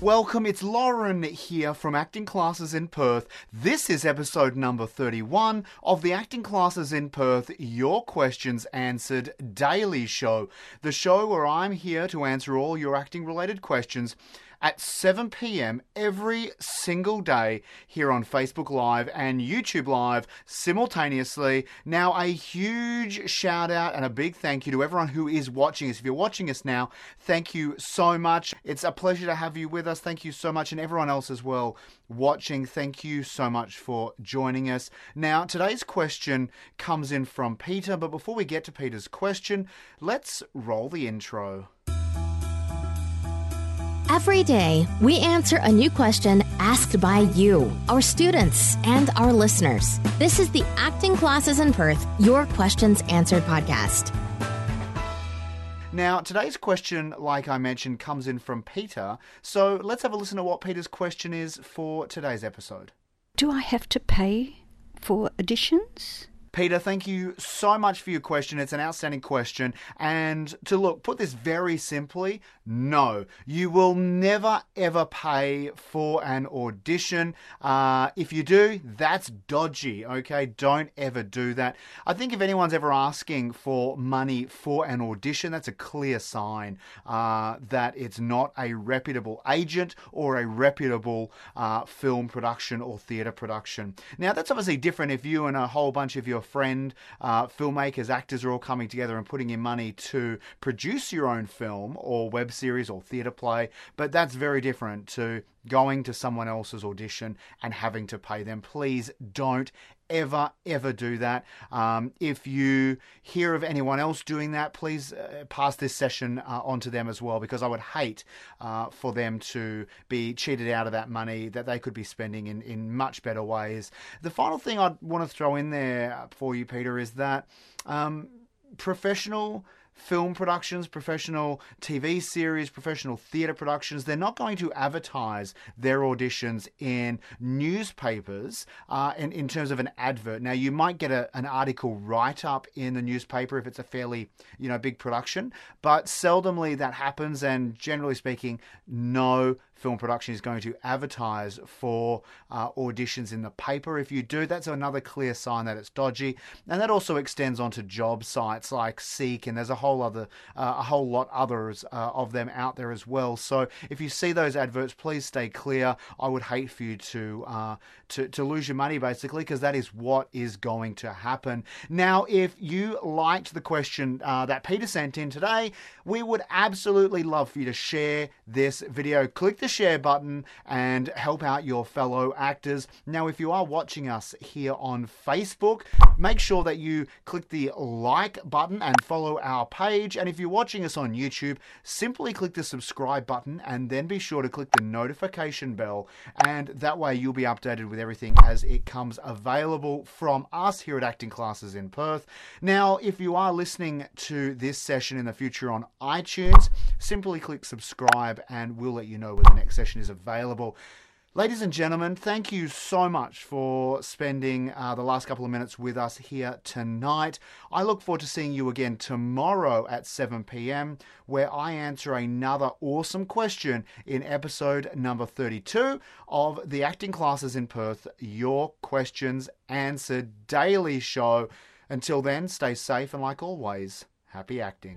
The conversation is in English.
Welcome, it's Lauren here from Acting Classes in Perth. This is episode number 31 of the Acting Classes in Perth Your Questions Answered Daily Show. The show where I'm here to answer all your acting related questions at 7 p.m. every single day here on Facebook Live and YouTube Live simultaneously. Now, a huge shout out and a big thank you to everyone who is watching us. If you're watching us now, thank you so much. It's a pleasure to have you with us. Thank you so much, and everyone else as well watching. Thank you so much for joining us. Now, today's question comes in from Peter, but before we get to Peter's question, let's roll the intro. Every day, we answer a new question asked by you, our students, and our listeners. This is the Acting Classes in Perth Your Questions Answered podcast. Now, today's question, like I mentioned, comes in from Peter. So let's have a listen to what Peter's question is for today's episode. Do I have to pay for auditions? Peter, thank you so much for your question. It's an outstanding question. And to look, put this very simply no, you will never ever pay for an audition. Uh, if you do, that's dodgy, okay? Don't ever do that. I think if anyone's ever asking for money for an audition, that's a clear sign uh, that it's not a reputable agent or a reputable uh, film production or theatre production. Now, that's obviously different if you and a whole bunch of your friend uh, filmmakers, actors are all coming together and putting in money to produce your own film or web series or theatre play, but that's very different to going to someone else's audition and having to pay them. Please don't ever, ever do that. Um, if you hear of anyone else doing that, please uh, pass this session uh, on to them as well, because I would hate uh, for them to be cheated out of that money that they could be spending in, in much better ways. The final thing I'd want to throw in there for you, Peter, is that um, professional film productions, professional TV series, professional theatre productions, they're not going to advertise their auditions in newspapers uh, in, in terms of an advert. Now, you might get a, an article write up in the newspaper if it's a fairly you know big production, but seldomly that happens, and generally speaking, no film production is going to advertise for uh, auditions in the paper. If you do, that's another clear sign that it's dodgy, and that also extends onto job sites like Seek, and there's a whole other, uh, a whole lot others uh, of them out there as well. So if you see those adverts, please stay clear. I would hate for you to uh, to, to lose your money basically, because that is what is going to happen. Now, if you liked the question uh, that Peter sent in today, we would absolutely love for you to share this video. Click the share button and help out your fellow actors. Now, if you are watching us here on Facebook, make sure that you click the like button and follow our page. And if you're watching us on YouTube, simply click the subscribe button and then be sure to click the notification bell. And that way you'll be updated with everything as it comes available from us here at Acting Classes in Perth. Now, if you are listening to this session in the future on iTunes, simply click subscribe and we'll let you know when the next session is available. Ladies and gentlemen, thank you so much for spending uh, the last couple of minutes with us here tonight. I look forward to seeing you again tomorrow at 7 p.m., where I answer another awesome question in episode number 32 of the Acting Classes in Perth Your Questions Answered Daily Show. Until then, stay safe and, like always, happy acting.